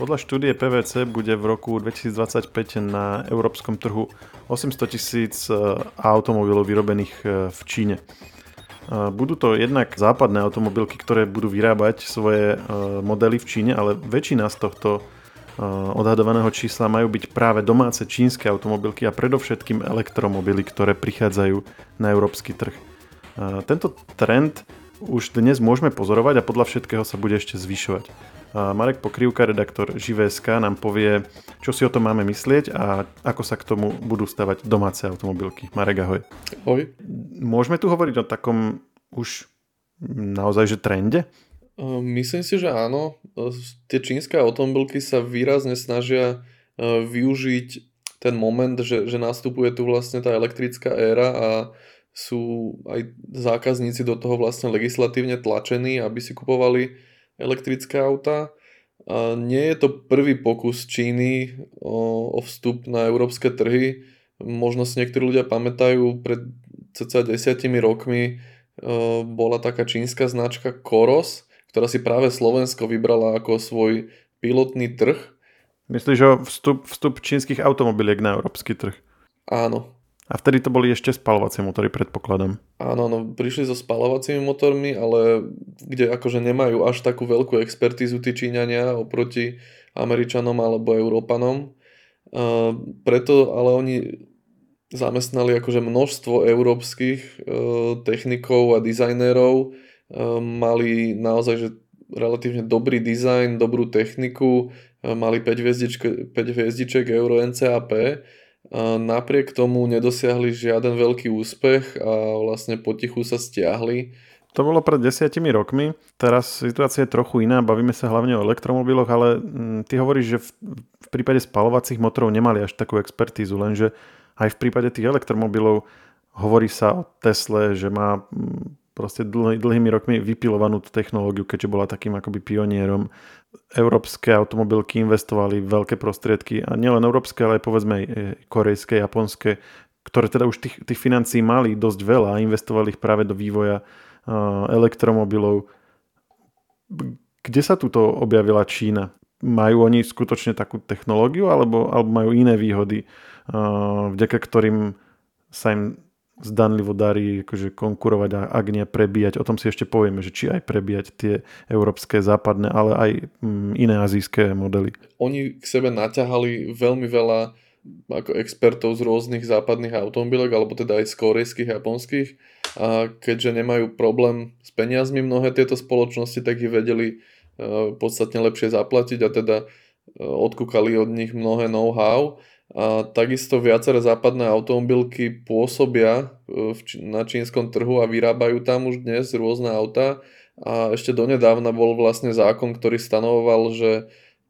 Podľa štúdie PVC bude v roku 2025 na európskom trhu 800 tisíc e, automobilov vyrobených e, v Číne. E, budú to jednak západné automobilky, ktoré budú vyrábať svoje modely v Číne, ale väčšina z tohto odhadovaného čísla majú byť práve domáce čínske automobilky a predovšetkým elektromobily, ktoré prichádzajú na európsky trh. Tento trend už dnes môžeme pozorovať a podľa všetkého sa bude ešte zvyšovať. Marek Pokrývka, redaktor Živé.sk, nám povie, čo si o tom máme myslieť a ako sa k tomu budú stavať domáce automobilky. Marek, ahoj. Ahoj. Môžeme tu hovoriť o takom už naozaj, že trende? Myslím si, že áno. Tie čínske automobilky sa výrazne snažia využiť ten moment, že, že nastupuje tu vlastne tá elektrická éra a sú aj zákazníci do toho vlastne legislatívne tlačení, aby si kupovali elektrické auta. A nie je to prvý pokus Číny o, o vstup na európske trhy. Možno si niektorí ľudia pamätajú, pred cca desiatimi rokmi o, bola taká čínska značka Koros, ktorá si práve Slovensko vybrala ako svoj pilotný trh. Myslíš o vstup, vstup čínskych automobiliek na európsky trh? Áno, a vtedy to boli ešte spalovacie motory, predpokladám. Áno, no, prišli so spalovacími motormi, ale kde akože nemajú až takú veľkú expertízu tí Číňania oproti Američanom alebo Európanom. Uh, preto ale oni zamestnali akože množstvo európskych uh, technikov a dizajnérov. Uh, mali naozaj že relatívne dobrý dizajn, dobrú techniku, uh, mali 5 hviezdiček, 5 hviezdiček Euro NCAP Napriek tomu nedosiahli žiaden veľký úspech a vlastne potichu sa stiahli. To bolo pred desiatimi rokmi, teraz situácia je trochu iná, bavíme sa hlavne o elektromobiloch, ale mm, ty hovoríš, že v, prípade spalovacích motorov nemali až takú expertízu, lenže aj v prípade tých elektromobilov hovorí sa o Tesle, že má mm, proste dlhý, dlhými rokmi vypilovanú technológiu, keďže bola takým akoby pionierom. Európske automobilky investovali veľké prostriedky a nielen európske, ale aj povedzme e, korejské, japonské, ktoré teda už tých, tých financií mali dosť veľa a investovali ich práve do vývoja uh, elektromobilov. Kde sa tuto objavila Čína? Majú oni skutočne takú technológiu alebo, alebo majú iné výhody, uh, vďaka ktorým sa im zdanlivo darí akože konkurovať a ak nie prebíjať. O tom si ešte povieme, že či aj prebíjať tie európske, západné, ale aj mm, iné azijské modely. Oni k sebe naťahali veľmi veľa ako expertov z rôznych západných automobilok, alebo teda aj z korejských, japonských. A keďže nemajú problém s peniazmi mnohé tieto spoločnosti, tak ich vedeli uh, podstatne lepšie zaplatiť a teda uh, odkúkali od nich mnohé know-how a takisto viaceré západné automobilky pôsobia e, na čínskom trhu a vyrábajú tam už dnes rôzne auta. A ešte donedávna bol vlastne zákon, ktorý stanovoval, že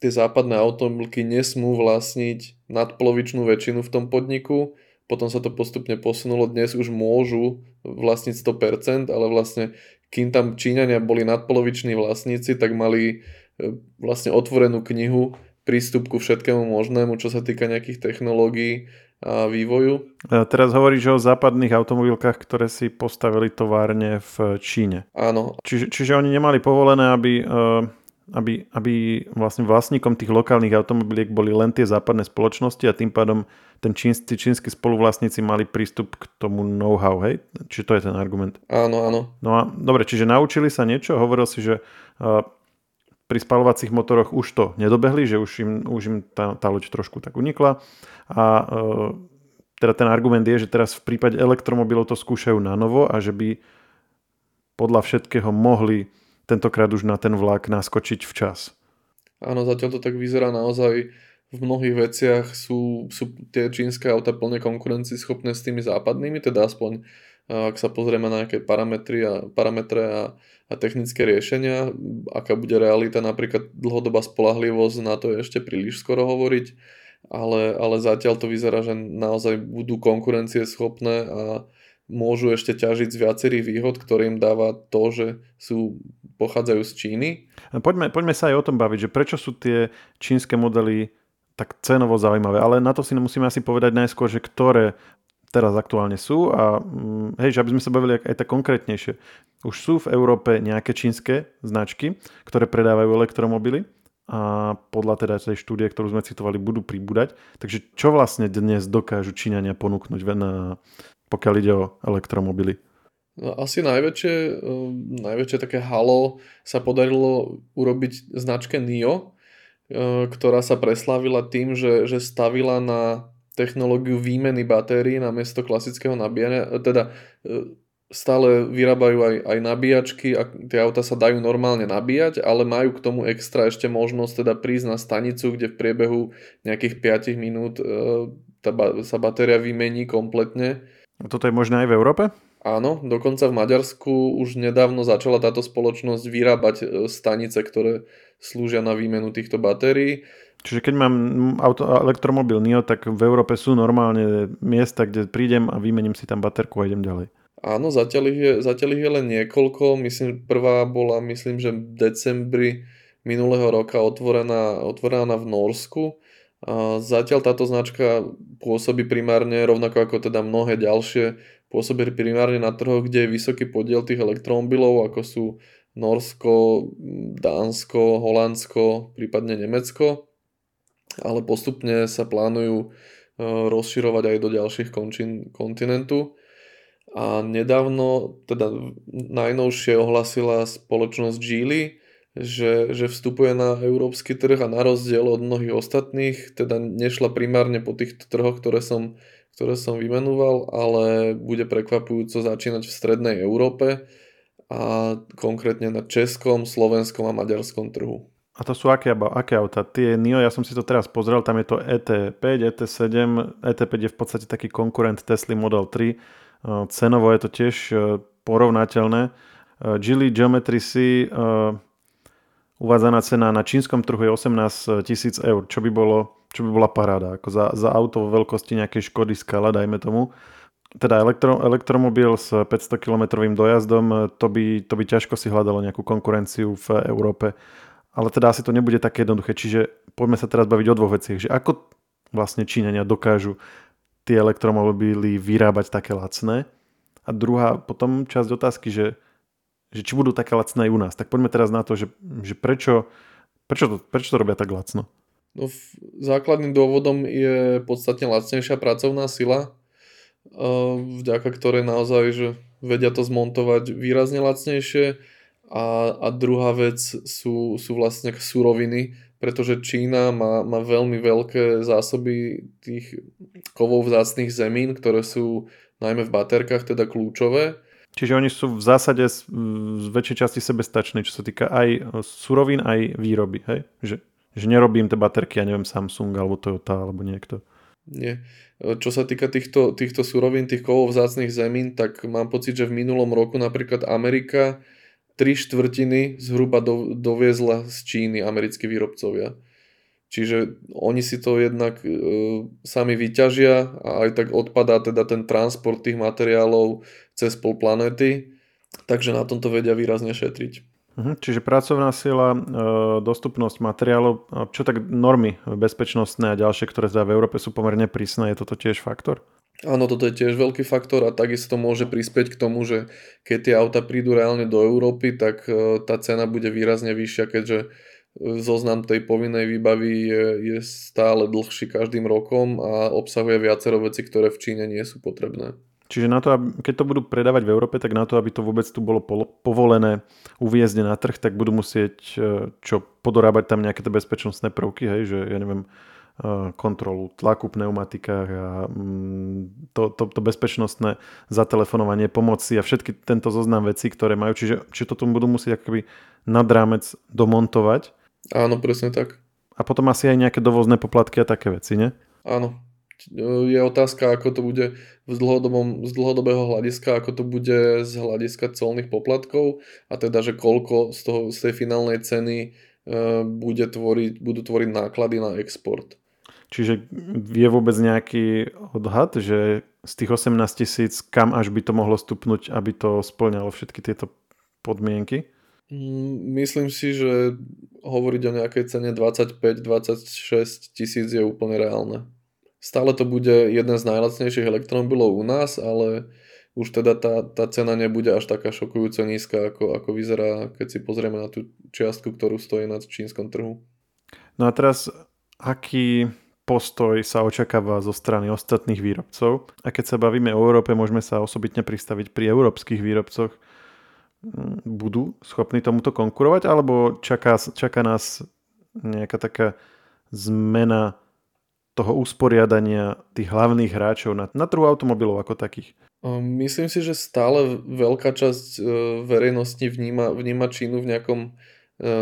tie západné automobilky nesmú vlastniť nadpolovičnú väčšinu v tom podniku. Potom sa to postupne posunulo, dnes už môžu vlastniť 100%, ale vlastne kým tam Číňania boli nadpoloviční vlastníci, tak mali e, vlastne otvorenú knihu prístup ku všetkému možnému, čo sa týka nejakých technológií a vývoju. A teraz hovoríš o západných automobilkách, ktoré si postavili továrne v Číne. Áno. Čiže, čiže oni nemali povolené, aby, eh, aby, aby vlastne vlastníkom tých lokálnych automobiliek boli len tie západné spoločnosti a tým pádom ten čínsky, čínsky spoluvlastníci mali prístup k tomu know-how, hej? Čiže to je ten argument. Áno, áno. No a dobre, čiže naučili sa niečo, hovoril si, že uh, pri spalovacích motoroch už to nedobehli, že už im, už im tá, tá loď trošku tak unikla. A e, teda ten argument je, že teraz v prípade elektromobilov to skúšajú na novo a že by podľa všetkého mohli tentokrát už na ten vlak naskočiť včas. Áno, zatiaľ to tak vyzerá naozaj v mnohých veciach sú, sú tie čínske auta plne konkurencieschopné s tými západnými, teda aspoň ak sa pozrieme na nejaké parametry a, parametre a, a technické riešenia, aká bude realita, napríklad dlhodobá spolahlivosť, na to je ešte príliš skoro hovoriť, ale, ale zatiaľ to vyzerá, že naozaj budú konkurencieschopné a môžu ešte ťažiť z viacerých výhod, ktoré im dáva to, že sú, pochádzajú z Číny. Poďme, poďme sa aj o tom baviť, že prečo sú tie čínske modely tak cenovo zaujímavé, ale na to si musíme asi povedať najskôr, že ktoré teraz aktuálne sú a mm, hej, že aby sme sa bavili aj tak konkrétnejšie. Už sú v Európe nejaké čínske značky, ktoré predávajú elektromobily a podľa teda tej štúdie, ktorú sme citovali, budú pribúdať. Takže čo vlastne dnes dokážu Číňania ponúknuť, na, pokiaľ ide o elektromobily? No, asi najväčšie, uh, najväčšie také halo sa podarilo urobiť značke NIO, uh, ktorá sa preslávila tým, že, že stavila na technológiu výmeny batérií namiesto klasického nabíjania. Teda uh, stále vyrábajú aj, aj nabíjačky a tie auta sa dajú normálne nabíjať, ale majú k tomu extra ešte možnosť teda prísť na stanicu, kde v priebehu nejakých 5 minút e, tá, sa batéria vymení kompletne. A toto je možné aj v Európe? Áno, dokonca v Maďarsku už nedávno začala táto spoločnosť vyrábať e, stanice, ktoré slúžia na výmenu týchto batérií. Čiže keď mám auto, elektromobil NIO, tak v Európe sú normálne miesta, kde prídem a vymením si tam baterku a idem ďalej. Áno, zatiaľ ich, je, zatiaľ ich je len niekoľko. Myslím, prvá bola, myslím, že v decembri minulého roka otvorená, otvorená v Norsku. Zatiaľ táto značka pôsobí primárne, rovnako ako teda mnohé ďalšie, pôsobí primárne na trhoch, kde je vysoký podiel tých elektromobilov, ako sú Norsko, Dánsko, Holandsko, prípadne Nemecko. Ale postupne sa plánujú e, rozširovať aj do ďalších končín kontinentu. A nedávno, teda najnovšie ohlasila spoločnosť Geely, že, že vstupuje na európsky trh a na rozdiel od mnohých ostatných, teda nešla primárne po týchto trhoch, ktoré som, ktoré som vymenúval, ale bude prekvapujúco začínať v strednej Európe a konkrétne na českom, slovenskom a maďarskom trhu. A to sú aké, aké auta? Tie NIO, ja som si to teraz pozrel, tam je to ET5, ET7, ET5 je v podstate taký konkurent Tesla Model 3, Cenovo je to tiež e, porovnateľné. E, Geely Geometry C e, uvádzaná cena na čínskom trhu je 18 tisíc eur, čo by, bolo, čo by bola paráda. Ako za, za auto vo veľkosti nejakej Škody Skala, dajme tomu. Teda elektro, elektromobil s 500 km dojazdom, to by, to by ťažko si hľadalo nejakú konkurenciu v Európe. Ale teda asi to nebude také jednoduché. Čiže poďme sa teraz baviť o dvoch veciach. Že ako vlastne Číňania dokážu tie elektromobily vyrábať také lacné. A druhá potom časť otázky, že, že či budú také lacné aj u nás. Tak poďme teraz na to, že, že prečo, prečo, to, prečo to robia tak lacno? No, základným dôvodom je podstatne lacnejšia pracovná sila, vďaka ktorej naozaj že vedia to zmontovať výrazne lacnejšie. A, a druhá vec sú, sú vlastne suroviny, pretože Čína má, má veľmi veľké zásoby tých kovov vzácných zemín, ktoré sú najmä v baterkách teda kľúčové. Čiže oni sú v zásade z, väčšej časti sebestační, čo sa týka aj surovín, aj výroby, hej? Že, že nerobím tie baterky, ja neviem, Samsung alebo Toyota alebo niekto. Nie. Čo sa týka týchto, týchto surovín, tých kovov vzácných zemín, tak mám pocit, že v minulom roku napríklad Amerika tri štvrtiny zhruba do, doviezla z Číny americkí výrobcovia. Čiže oni si to jednak e, sami vyťažia a aj tak odpadá teda ten transport tých materiálov cez pol planety, takže na tomto vedia výrazne šetriť. Mhm, čiže pracovná sila, e, dostupnosť materiálov, čo tak normy bezpečnostné a ďalšie, ktoré teda v Európe sú pomerne prísne, je toto tiež faktor? Áno, toto je tiež veľký faktor a takisto môže prispieť k tomu, že keď tie auta prídu reálne do Európy, tak e, tá cena bude výrazne vyššia, keďže e, zoznam tej povinnej výbavy je, je stále dlhší každým rokom a obsahuje viacero veci, ktoré v Číne nie sú potrebné. Čiže na to, keď to budú predávať v Európe, tak na to, aby to vôbec tu bolo povolené uviezť na trh, tak budú musieť e, čo podorábať tam nejaké bezpečnostné prvky, hej, že ja neviem, kontrolu tlaku v pneumatikách a mm, to, to, to bezpečnostné zatelefonovanie pomoci a všetky tento zoznam vecí, ktoré majú. Čiže, či to budú musieť akoby nad rámec domontovať. Áno, presne tak. A potom asi aj nejaké dovozné poplatky a také veci, nie? Áno. Je otázka, ako to bude z, dlhodobom, z dlhodobého hľadiska, ako to bude z hľadiska colných poplatkov a teda, že koľko z, toho, z tej finálnej ceny e, bude tvoriť, budú tvoriť náklady na export. Čiže je vôbec nejaký odhad, že z tých 18 tisíc kam až by to mohlo stupnúť, aby to splňalo všetky tieto podmienky? Mm, myslím si, že hovoriť o nejakej cene 25-26 tisíc je úplne reálne. Stále to bude jeden z najlacnejších elektromobilov u nás, ale už teda tá, tá cena nebude až taká šokujúco nízka, ako, ako vyzerá, keď si pozrieme na tú čiastku, ktorú stojí na čínskom trhu. No a teraz, aký postoj sa očakáva zo strany ostatných výrobcov. A keď sa bavíme o Európe, môžeme sa osobitne pristaviť pri európskych výrobcoch. Mm, budú schopní tomuto konkurovať, alebo čaká, čaká nás nejaká taká zmena toho usporiadania tých hlavných hráčov na, na trhu automobilov ako takých? Myslím si, že stále veľká časť e, verejnosti vníma, vníma Čínu v nejakom e,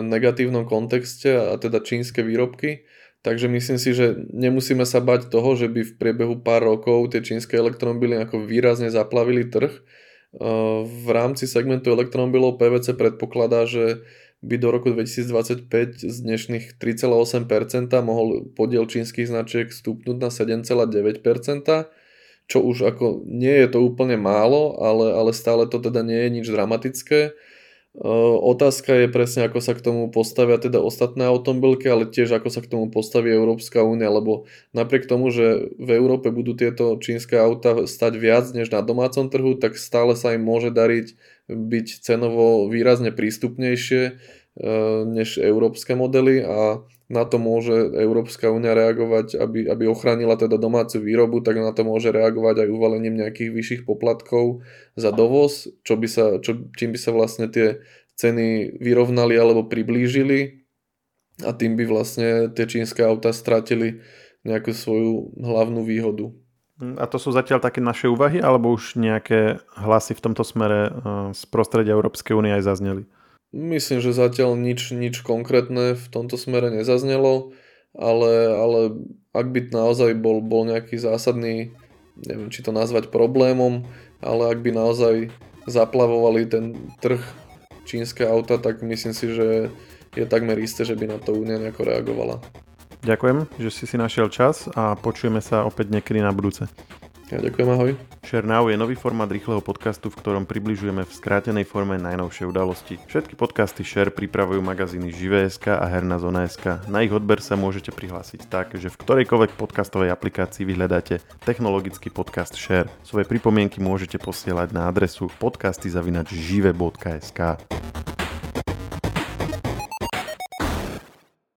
negatívnom kontexte a teda čínske výrobky. Takže myslím si, že nemusíme sa bať toho, že by v priebehu pár rokov tie čínske elektromobily ako výrazne zaplavili trh. V rámci segmentu elektromobilov PVC predpokladá, že by do roku 2025 z dnešných 3,8% mohol podiel čínskych značiek stúpnúť na 7,9%, čo už ako nie je to úplne málo, ale, ale stále to teda nie je nič dramatické. Otázka je presne, ako sa k tomu postavia teda ostatné automobilky, ale tiež ako sa k tomu postaví Európska únia, lebo napriek tomu, že v Európe budú tieto čínske auta stať viac než na domácom trhu, tak stále sa im môže dariť byť cenovo výrazne prístupnejšie než európske modely a na to môže Európska únia reagovať, aby, aby ochránila teda domácu výrobu, tak na to môže reagovať aj uvalením nejakých vyšších poplatkov za dovoz, čo by sa, čo, čím by sa vlastne tie ceny vyrovnali alebo priblížili a tým by vlastne tie čínske auta stratili nejakú svoju hlavnú výhodu. A to sú zatiaľ také naše úvahy, alebo už nejaké hlasy v tomto smere eh, z prostredia Európskej únie aj zazneli? Myslím, že zatiaľ nič, nič konkrétne v tomto smere nezaznelo, ale, ale ak by naozaj bol, bol nejaký zásadný, neviem či to nazvať problémom, ale ak by naozaj zaplavovali ten trh čínske auta, tak myslím si, že je takmer isté, že by na to Únia nejako reagovala. Ďakujem, že si si našiel čas a počujeme sa opäť niekedy na budúce. Ja ďakujem, ahoj. Share Now je nový formát rýchleho podcastu, v ktorom približujeme v skrátenej forme najnovšie udalosti. Všetky podcasty Share pripravujú magazíny Živé.sk a Herná zona.sk. Na ich odber sa môžete prihlásiť tak, že v ktorejkoľvek podcastovej aplikácii vyhľadáte technologický podcast Share. Svoje pripomienky môžete posielať na adresu podcasty.žive.sk.